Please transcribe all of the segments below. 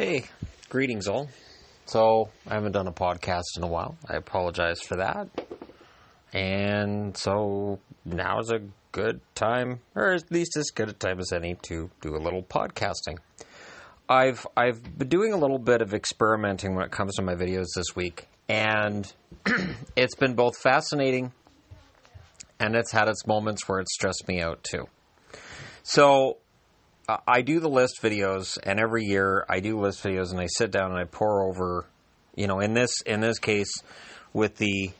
Hey, greetings all. So, I haven't done a podcast in a while. I apologize for that. And so, now is a good time, or at least as good a time as any, to do a little podcasting. I've I've been doing a little bit of experimenting when it comes to my videos this week, and it's been both fascinating and it's had its moments where it stressed me out too. So I do the list videos, and every year I do list videos, and I sit down and I pour over, you know, in this in this case with the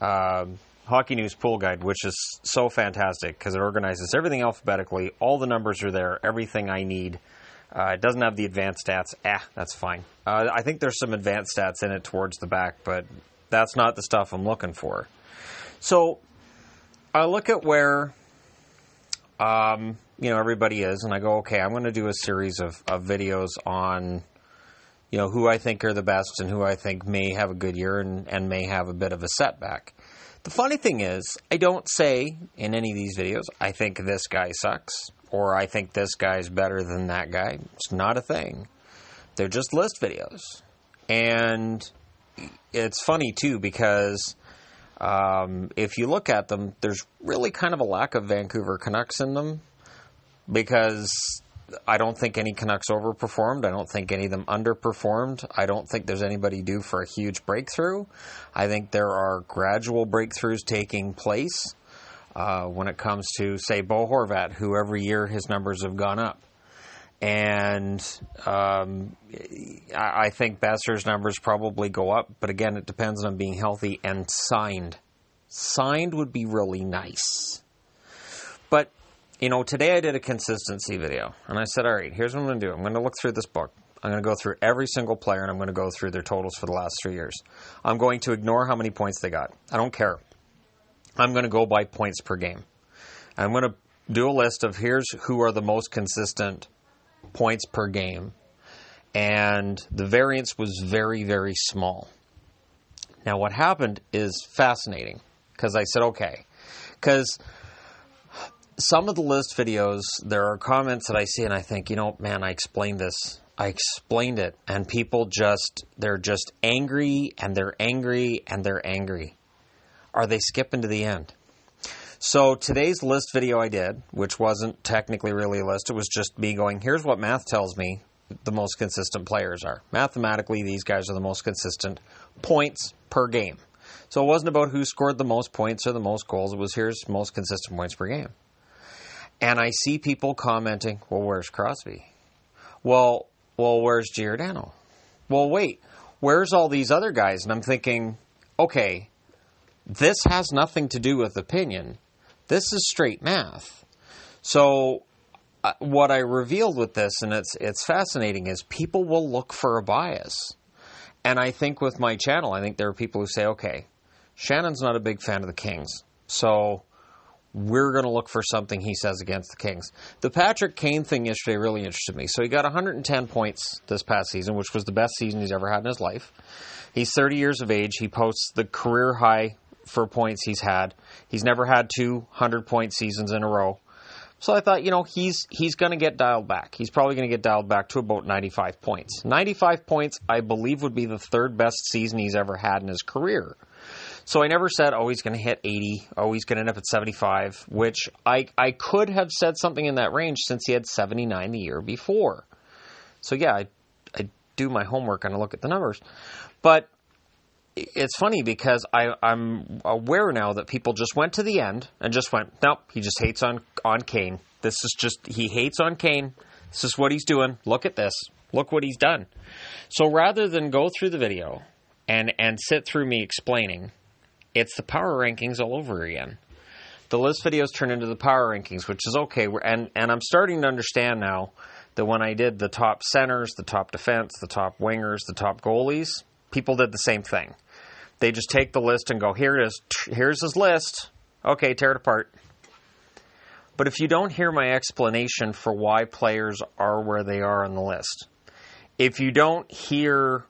uh, Hockey News Pool Guide, which is so fantastic because it organizes everything alphabetically. All the numbers are there, everything I need. Uh, it doesn't have the advanced stats. Ah, that's fine. Uh, I think there's some advanced stats in it towards the back, but that's not the stuff I'm looking for. So I look at where um, you know everybody is, and I go, okay, I'm going to do a series of, of videos on you know who I think are the best and who I think may have a good year and, and may have a bit of a setback. The funny thing is, I don't say in any of these videos, I think this guy sucks or I think this guy's better than that guy. It's not a thing. They're just list videos. And it's funny too because um, if you look at them, there's really kind of a lack of Vancouver Canucks in them because I don't think any Canucks overperformed. I don't think any of them underperformed. I don't think there's anybody due for a huge breakthrough. I think there are gradual breakthroughs taking place uh, when it comes to, say, Bo Horvat, who every year his numbers have gone up. And um, I think Boeser's numbers probably go up, but again, it depends on being healthy and signed. Signed would be really nice. But, you know, today I did a consistency video, and I said, all right, here's what I'm going to do. I'm going to look through this book. I'm going to go through every single player, and I'm going to go through their totals for the last three years. I'm going to ignore how many points they got. I don't care. I'm going to go by points per game. I'm going to do a list of here's who are the most consistent points per game. And the variance was very, very small. Now, what happened is fascinating because I said, okay, because some of the list videos, there are comments that I see and I think, you know, man, I explained this. I explained it, and people just, they're just angry and they're angry and they're angry. Are they skipping to the end? So today's list video I did, which wasn't technically really a list, it was just me going, here's what math tells me the most consistent players are. Mathematically, these guys are the most consistent points per game. So it wasn't about who scored the most points or the most goals. It was here's most consistent points per game. And I see people commenting, well, where's Crosby? Well, well, where's Giordano? Well, wait, where's all these other guys? And I'm thinking, okay, this has nothing to do with opinion. This is straight math. So uh, what I revealed with this, and it's it's fascinating, is people will look for a bias. And I think with my channel, I think there are people who say, okay, Shannon's not a big fan of the Kings, so we're going to look for something he says against the Kings. The Patrick Kane thing yesterday really interested me. So he got 110 points this past season, which was the best season he's ever had in his life. He's 30 years of age. He posts the career high for points he's had. He's never had two hundred point seasons in a row. So I thought, you know, he's he's going to get dialed back. He's probably going to get dialed back to about 95 points. 95 points, I believe, would be the third best season he's ever had in his career. So I never said, oh, he's going to hit 80. Oh, he's going to end up at 75, which I, I could have said something in that range since he had 79 the year before. So yeah, I, I do my homework and I look at the numbers. But it's funny because I, I'm aware now that people just went to the end and just went, nope, he just hates on on Kane. This is just he hates on Kane. This is what he's doing. Look at this. Look what he's done. So rather than go through the video and and sit through me explaining, it's the power rankings all over again. The list videos turn into the power rankings, which is okay. And and I'm starting to understand now that when I did the top centers, the top defense, the top wingers, the top goalies, people did the same thing. They just take the list and go, here it is. Here's his list. Okay, tear it apart. But if you don't hear my explanation for why players are where they are on the list, if you don't hear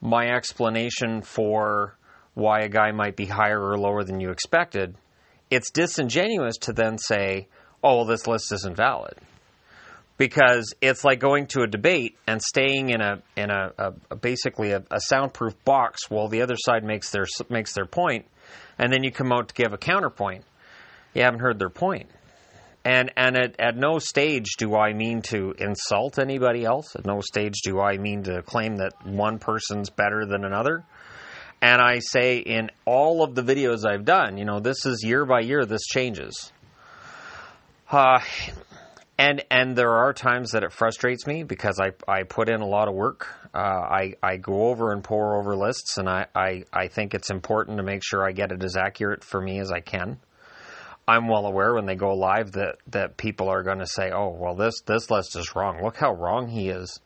my explanation for why a guy might be higher or lower than you expected, it's disingenuous to then say, oh, well, this list isn't valid. because it's like going to a debate and staying in a in a, a, a basically a, a, soundproof box while the other side makes their makes their point, and then you come out to give a counterpoint. You haven't heard their point, and and at, at no stage do I mean to insult anybody else. At no stage do I mean to claim that one person's better than another. And I say in all of the videos I've done, you know, this is year by year. This changes. Uh, and and there are times that it frustrates me because I, I put in a lot of work. Uh, I I go over and pour over lists, and I, I, I think it's important to make sure I get it as accurate for me as I can. I'm well aware when they go live that, that people are going to say, "Oh, well, this this list is wrong. Look how wrong he is,"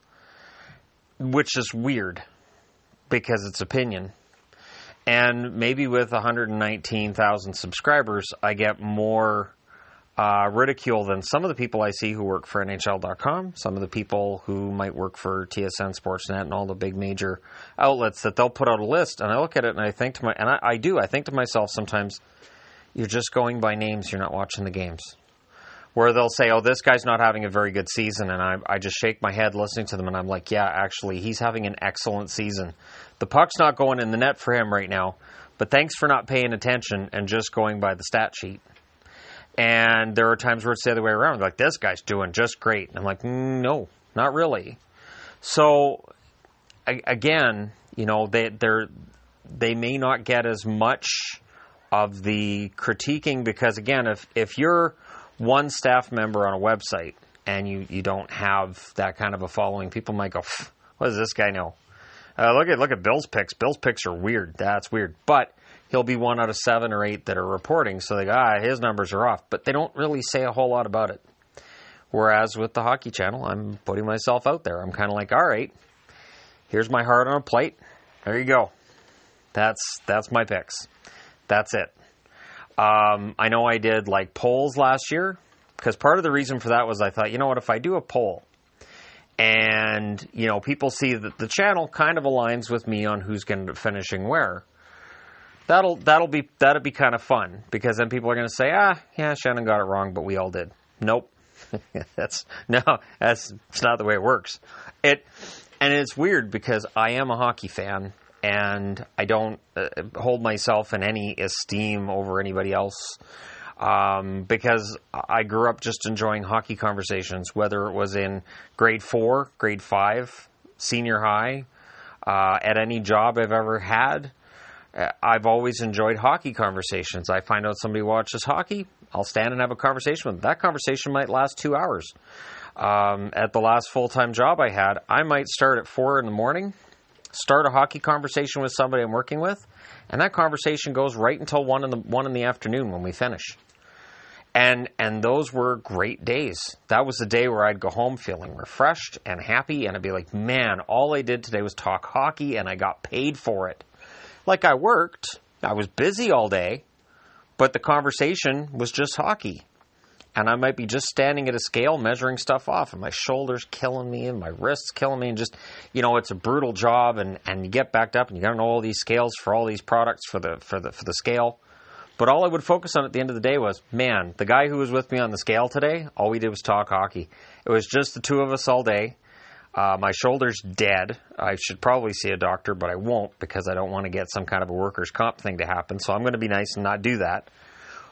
which is weird because it's opinion. And maybe with 119,000 subscribers, I get more uh, ridicule than some of the people I see who work for NHL.com, some of the people who might work for TSN Sportsnet and all the big major outlets that they'll put out a list, and I look at it and I think to my and I, I do I think to myself sometimes, you're just going by names, you're not watching the games. Where they'll say, "Oh, this guy's not having a very good season," and I, I just shake my head listening to them, and I'm like, "Yeah, actually, he's having an excellent season. The puck's not going in the net for him right now, but thanks for not paying attention and just going by the stat sheet." And there are times where it's the other way around. Like, this guy's doing just great. And I'm like, no, not really. So, again, you know, they, they may not get as much of the critiquing because, again, if, if you're one staff member on a website and you, you don't have that kind of a following, people might go, what does this guy know? Uh, look at look at Bill's picks. Bill's picks are weird. That's weird. But he'll be one out of seven or eight that are reporting. So they go, ah, his numbers are off. But they don't really say a whole lot about it. Whereas with the Hockey Channel, I'm putting myself out there. I'm kind of like, all right, here's my heart on a plate. There you go. That's that's my picks. That's it. Um, I know I did like polls last year because part of the reason for that was I thought, you know what, if I do a poll and you know people see that the channel kind of aligns with me on who's going to finishing where, that'll that'll be that'll be kind of fun because then people are going to say, ah, yeah, Shannon got it wrong, but we all did. Nope, that's no, that's it's not the way it works. It and it's weird because I am a hockey fan and I don't uh, hold myself in any esteem over anybody else. Um, because I grew up just enjoying hockey conversations, whether it was in grade four, grade five, senior high, uh, at any job I've ever had. Uh, I've always enjoyed hockey conversations. I find out somebody watches hockey, I'll stand and have a conversation with them. That conversation might last two hours. Um, at the last full time job I had, I might start at four in the morning, start a hockey conversation with somebody I'm working with, and that conversation goes right until one in the one in the afternoon when we finish. And and those were great days. That was the day where I'd go home feeling refreshed and happy, and I'd be like, man, all I did today was talk hockey, and I got paid for it. Like I worked, I was busy all day, but the conversation was just hockey. And I might be just standing at a scale measuring stuff off, and my shoulders killing me, and my wrists killing me, and just, you know, it's a brutal job, and, and you get backed up, and you got to know all these scales for all these products for the for the for the scale. But all I would focus on at the end of the day was, man, the guy who was with me on the scale today, all we did was talk hockey. It was just the two of us all day. Uh, my shoulder's dead. I should probably see a doctor, but I won't because I don't want to get some kind of a workers' comp thing to happen. So I'm going to be nice and not do that.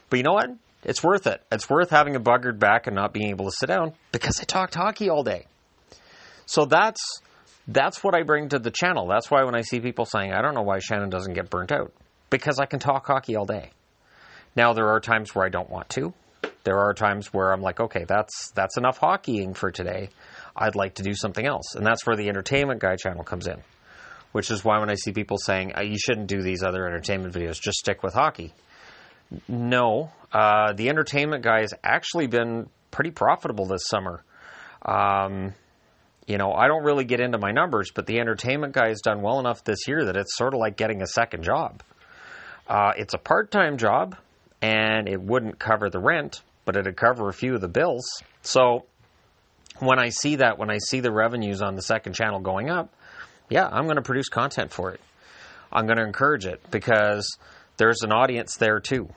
But you know what? It's worth it. It's worth having a buggered back and not being able to sit down because I talked hockey all day. So that's that's what I bring to the channel. That's why when I see people saying, "I don't know why Shannon doesn't get burnt out," because I can talk hockey all day. Now there are times where I don't want to. There are times where I'm like, "Okay, that's that's enough hockeying for today." I'd like to do something else. And that's where the entertainment guy channel comes in, which is why when I see people saying, uh, you shouldn't do these other entertainment videos, just stick with hockey. No, uh, the entertainment guy has actually been pretty profitable this summer. Um, you know, I don't really get into my numbers, but the entertainment guy has done well enough this year that it's sort of like getting a second job. Uh, it's a part time job, and it wouldn't cover the rent, but it'd cover a few of the bills. So when I see that, when I see the revenues on the second channel going up, yeah, I'm going to produce content for it. I'm going to encourage it because there's an audience there too.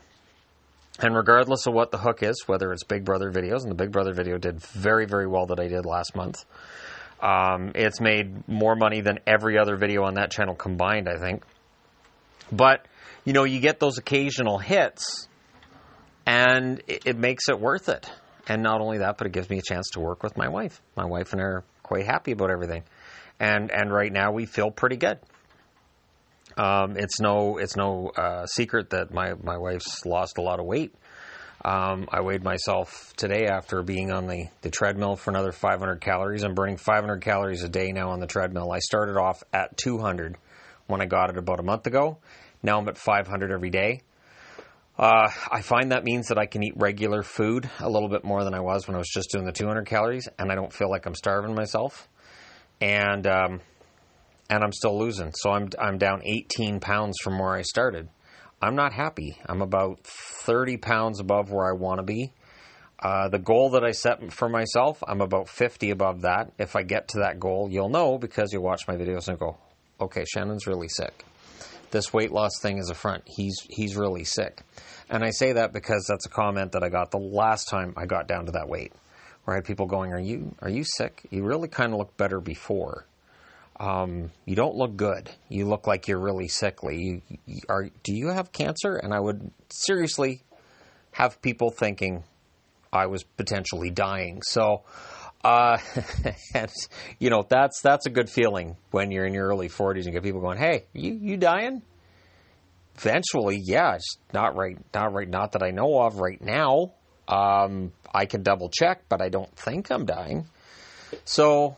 And regardless of what the hook is, whether it's Big Brother videos, and the Big Brother video did very, very well that I did last month. Um, it's made more money than every other video on that channel combined, I think. But, you know, you get those occasional hits, and it, it makes it worth it. And not only that, but it gives me a chance to work with my wife. My wife and I are quite happy about everything. And, and right now we feel pretty good. Um, it's no it's no uh, secret that my, my wife's lost a lot of weight. Um, I weighed myself today after being on the, the treadmill for another 500 calories. I'm burning 500 calories a day now on the treadmill. I started off at 200 when I got it about a month ago. Now I'm at 500 every day. Uh, I find that means that I can eat regular food a little bit more than I was when I was just doing the 200 calories, and I don't feel like I'm starving myself. And um, and I'm still losing. So I'm I'm down 18 pounds from where I started. I'm not happy. I'm about 30 pounds above where I want to be. Uh, the goal that I set for myself, I'm about 50 above that. If I get to that goal, you'll know because you'll watch my videos and go, okay, Shannon's really sick. This weight loss thing is a front. He's he's really sick, and I say that because that's a comment that I got the last time I got down to that weight, where I had people going, "Are you are you sick? You really kind of look better before." Um, you don't look good. You look like you're really sickly. You, you, are, do you have cancer? And I would seriously have people thinking I was potentially dying. So, uh, and, you know, that's that's a good feeling when you're in your early 40s and get people going, "Hey, you you dying?" Eventually, yeah, it's not right, not right, not that I know of right now. Um, I can double check, but I don't think I'm dying. So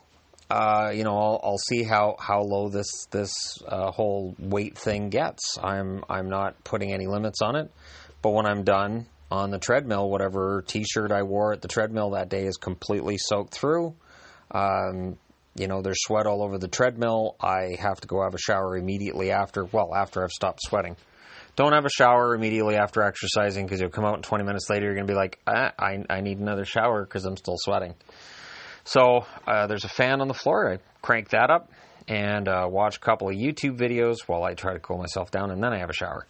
uh, you know, I'll, I'll, see how, how low this this uh, whole weight thing gets. I'm I'm not putting any limits on it, but when I'm done on the treadmill, whatever T-shirt I wore at the treadmill that day is completely soaked through. Um, you know, there's sweat all over the treadmill. I have to go have a shower immediately after. Well, after I've stopped sweating. Don't have a shower immediately after exercising because you'll come out and 20 minutes later you're going to be like, ah, I I need another shower because I'm still sweating. So uh, there's a fan on the floor. I crank that up and uh, watch a couple of YouTube videos while I try to cool myself down, and then I have a shower.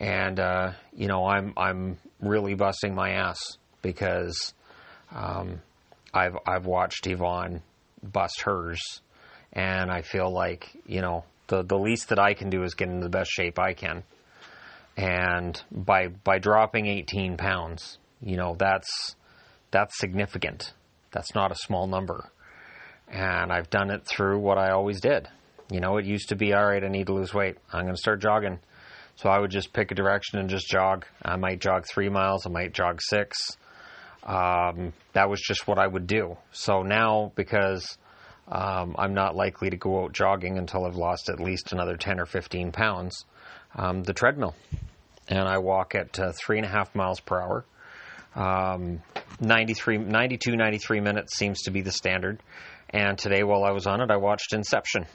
And uh, you know, I'm I'm really busting my ass because um, I've I've watched Yvonne bust hers, and I feel like you know the the least that I can do is get in the best shape I can. And by by dropping 18 pounds, you know that's that's significant that's not a small number. And I've done it through what I always did. You know, it used to be, all right, I need to lose weight. I'm going to start jogging. So I would just pick a direction and just jog. I might jog three miles, I might jog six. Um, that was just what I would do. So now, because um, I'm not likely to go out jogging until I've lost at least another 10 or 15 pounds, um, the treadmill. And I walk at uh, three and a half miles per hour. Um, 93, 92, 93 minutes seems to be the standard. And today, while I was on it, I watched Inception.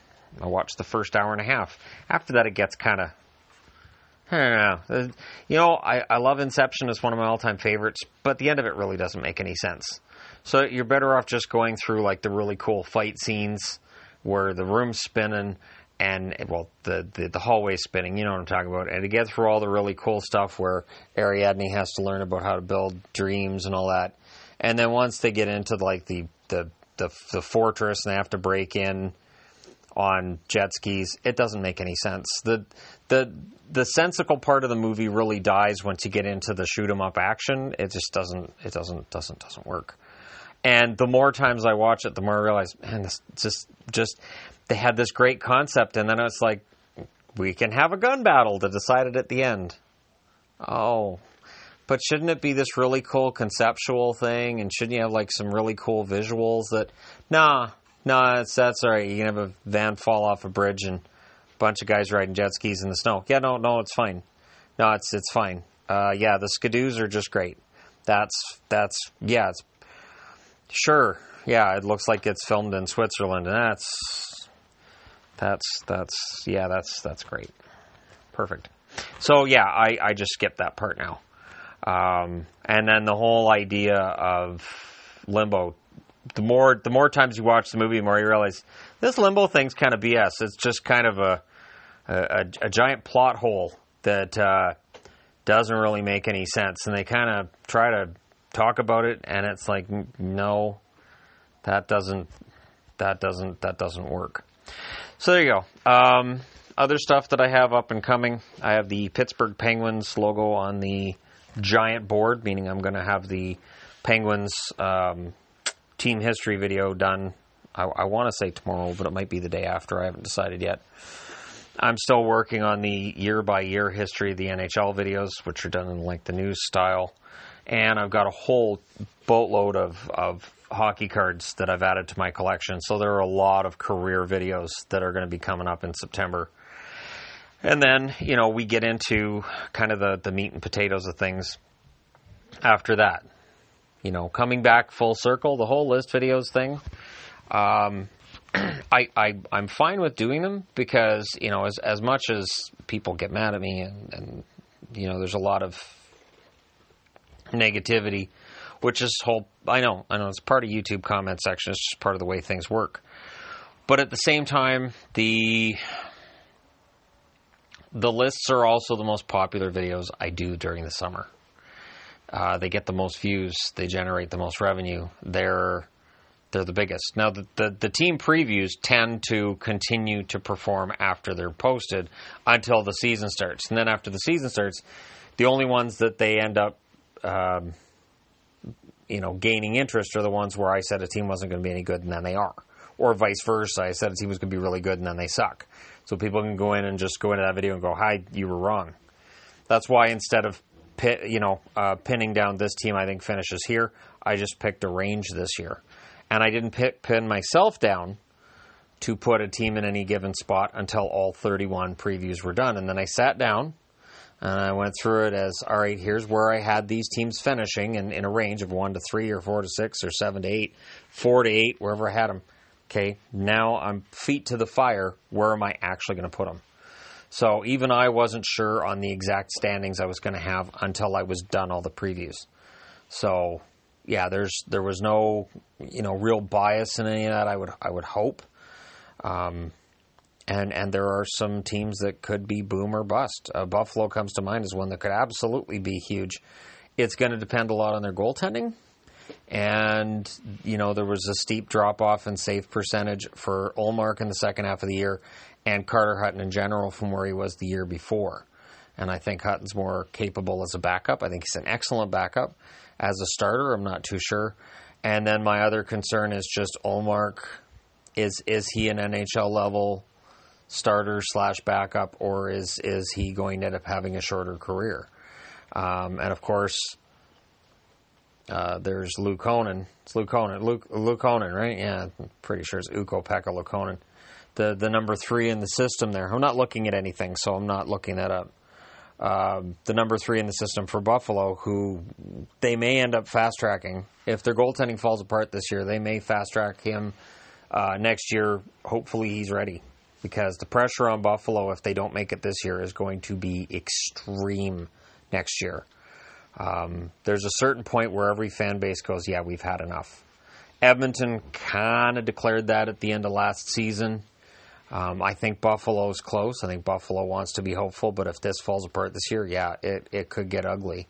I watched the first hour and a half. After that, it gets kind of. Know. Uh, you know, I, I love Inception. It's one of my all time favorites, but the end of it really doesn't make any sense. So you're better off just going through like the really cool fight scenes where the room's spinning and well the, the, the hallway spinning you know what i'm talking about. And to get through all the really cool stuff where ariadne has to learn about how to build dreams and all that. And then once they get into like the the the, the fortress and they have to break in on jet skis it doesn't make any sense. The the the sensical part of the movie really dies once you get into the shoot 'em up action. It just doesn't it doesn't doesn't doesn't work. And the more times I watch it, the more I realize, man, this just just they had this great concept, and then it's like, we can have a gun battle to decide it at the end. Oh, but shouldn't it be this really cool conceptual thing? And shouldn't you have like some really cool visuals that, nah, nah, that's, that's all right. You can have a van fall off a bridge and a bunch of guys riding jet skis in the snow. Yeah, no, no, it's fine. No, it's, it's fine. Uh, yeah, the skidoos are just great. That's, that's, yeah, it's, sure. Yeah, it looks like it's filmed in Switzerland and that's, that's that's yeah, that's that's great. Perfect. So yeah, I, I just skipped that part now. Um, and then the whole idea of limbo. The more the more times you watch the movie, the more you realize this limbo thing's kind of BS. It's just kind of a a, a giant plot hole that uh, doesn't really make any sense. And they kind of try to talk about it, and it's like, no, that doesn't, that doesn't, that doesn't work. So there you go. Um, other stuff that I have up and coming. I have the Pittsburgh Penguins logo on the giant board, meaning I'm going to have the Penguins um, team history video done. I, I want to say tomorrow, but it might be the day after. I haven't decided yet. I'm still working on the year by year history of the NHL videos, which are done in like the news style. And I've got a whole boatload of, of hockey cards that I've added to my collection. So there are a lot of career videos that are going to be coming up in September. And then, you know, we get into kind of the, the meat and potatoes of things after that. You know, coming back full circle, the whole list videos thing. Um, I, I I'm fine with doing them because you know as as much as people get mad at me and, and you know there's a lot of negativity, which is whole I know I know it's part of YouTube comment section. It's just part of the way things work. But at the same time, the the lists are also the most popular videos I do during the summer. Uh, they get the most views. They generate the most revenue. They're they're the biggest. Now the, the, the team previews tend to continue to perform after they're posted until the season starts, and then after the season starts, the only ones that they end up um, you know gaining interest are the ones where I said a team wasn't going to be any good, and then they are, or vice versa. I said a team was going to be really good, and then they suck. So people can go in and just go into that video and go, "Hi, you were wrong." That's why instead of pit, you know, uh, pinning down this team, I think finishes here. I just picked a range this year, and I didn't pin myself down to put a team in any given spot until all 31 previews were done, and then I sat down and I went through it as all right. Here's where I had these teams finishing in, in a range of one to three, or four to six, or seven to eight, four to eight, wherever I had them. Okay, now I'm feet to the fire. Where am I actually going to put them? So even I wasn't sure on the exact standings I was going to have until I was done all the previews. So yeah, there's there was no you know real bias in any of that. I would I would hope. Um, and and there are some teams that could be boom or bust. Uh, Buffalo comes to mind as one that could absolutely be huge. It's going to depend a lot on their goaltending and you know there was a steep drop off in save percentage for Ullmark in the second half of the year, and Carter Hutton in general from where he was the year before. And I think Hutton's more capable as a backup. I think he's an excellent backup as a starter. I'm not too sure. And then my other concern is just Ullmark. Is is he an NHL level starter slash backup, or is is he going to end up having a shorter career? Um, and of course, uh, there's Luukkonen. It's Luukkonen. Luke Luukkonen, right? Yeah, I'm pretty sure it's Ukko-Pekka Luukkonen. The the number three in the system there. I'm not looking at anything, so I'm not looking that up. Uh, the number three in the system for Buffalo, who they may end up fast tracking if their goaltending falls apart this year. They may fast track him uh, next year. Hopefully, he's ready because the pressure on Buffalo if they don't make it this year is going to be extreme next year. Um, there's a certain point where every fan base goes, yeah, we've had enough. Edmonton kind of declared that at the end of last season. Um, I think Buffalo's close. I think Buffalo wants to be hopeful, but if this falls apart this year, yeah, it, it could get ugly.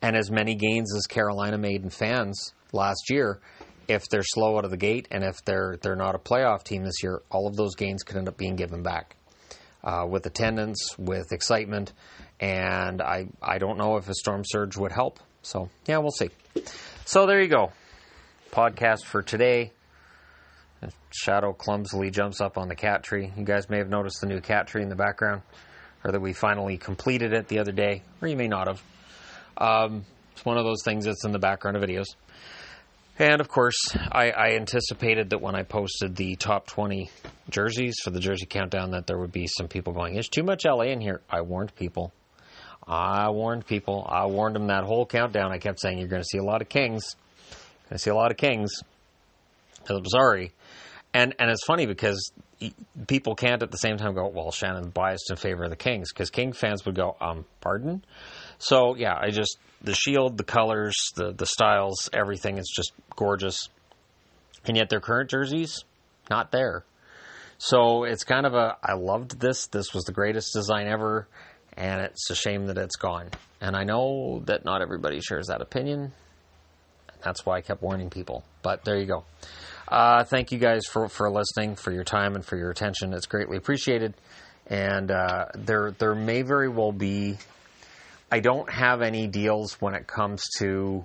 And as many gains as Carolina made in fans last year, if they're slow out of the gate and if they're they're not a playoff team this year, all of those gains could end up being given back uh, with attendance, with excitement, and I I don't know if a storm surge would help. So yeah, we'll see. So there you go. Podcast for today. Shadow clumsily jumps up on the cat tree. You guys may have noticed the new cat tree in the background, or that we finally completed it the other day, or you may not have. Um, it's one of those things that's in the background of videos. And of course, I, I, anticipated that when I posted the top 20 jerseys for the Jersey Countdown, that there would be some people going, "There's too much LA in here." I warned people. I warned people. I warned them that whole countdown. I kept saying, "You're going to see a lot of Kings. You're going to see a lot of Kings." I'm sorry, and and it's funny because people can't at the same time go, "Well, Shannon biased in favor of the Kings," because King fans would go, "Um, pardon." So yeah, I just the shield, the colors, the the styles, everything is just gorgeous. And yet their current jerseys not there. So it's kind of a I loved this. This was the greatest design ever and it's a shame that it's gone. And I know that not everybody shares that opinion. That's why I kept warning people. But there you go. Uh, thank you guys for, for listening, for your time, and for your attention. It's greatly appreciated. And uh, there there may very well be. I don't have any deals when it comes to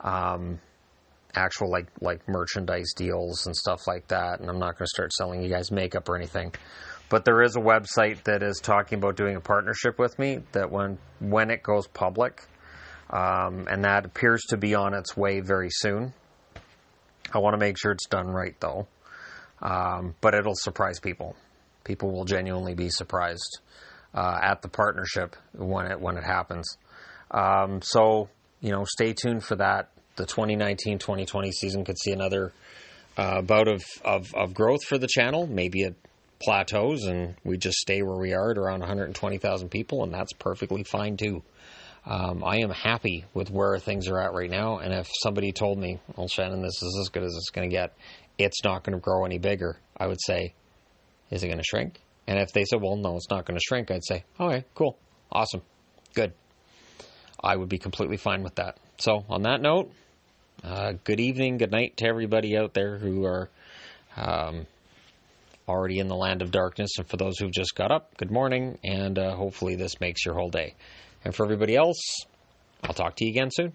um, actual like like merchandise deals and stuff like that. And I'm not going to start selling you guys makeup or anything. But there is a website that is talking about doing a partnership with me. That when when it goes public, um, and that appears to be on its way very soon. I want to make sure it's done right though, um, but it'll surprise people. People will genuinely be surprised uh, at the partnership when it when it happens. Um, so you know, stay tuned for that. The 2019-2020 season could see another uh, bout of, of, of growth for the channel. Maybe it plateaus and we just stay where we are at around 120,000 people, and that's perfectly fine too. Um, I am happy with where things are at right now. And if somebody told me, well, Shannon, this is as good as it's going to get, it's not going to grow any bigger, I would say, is it going to shrink? And if they said, well, no, it's not going to shrink, I'd say, okay, cool, awesome, good. I would be completely fine with that. So, on that note, uh, good evening, good night to everybody out there who are um, already in the land of darkness. And for those who've just got up, good morning. And uh, hopefully, this makes your whole day. And for everybody else, I'll talk to you again soon.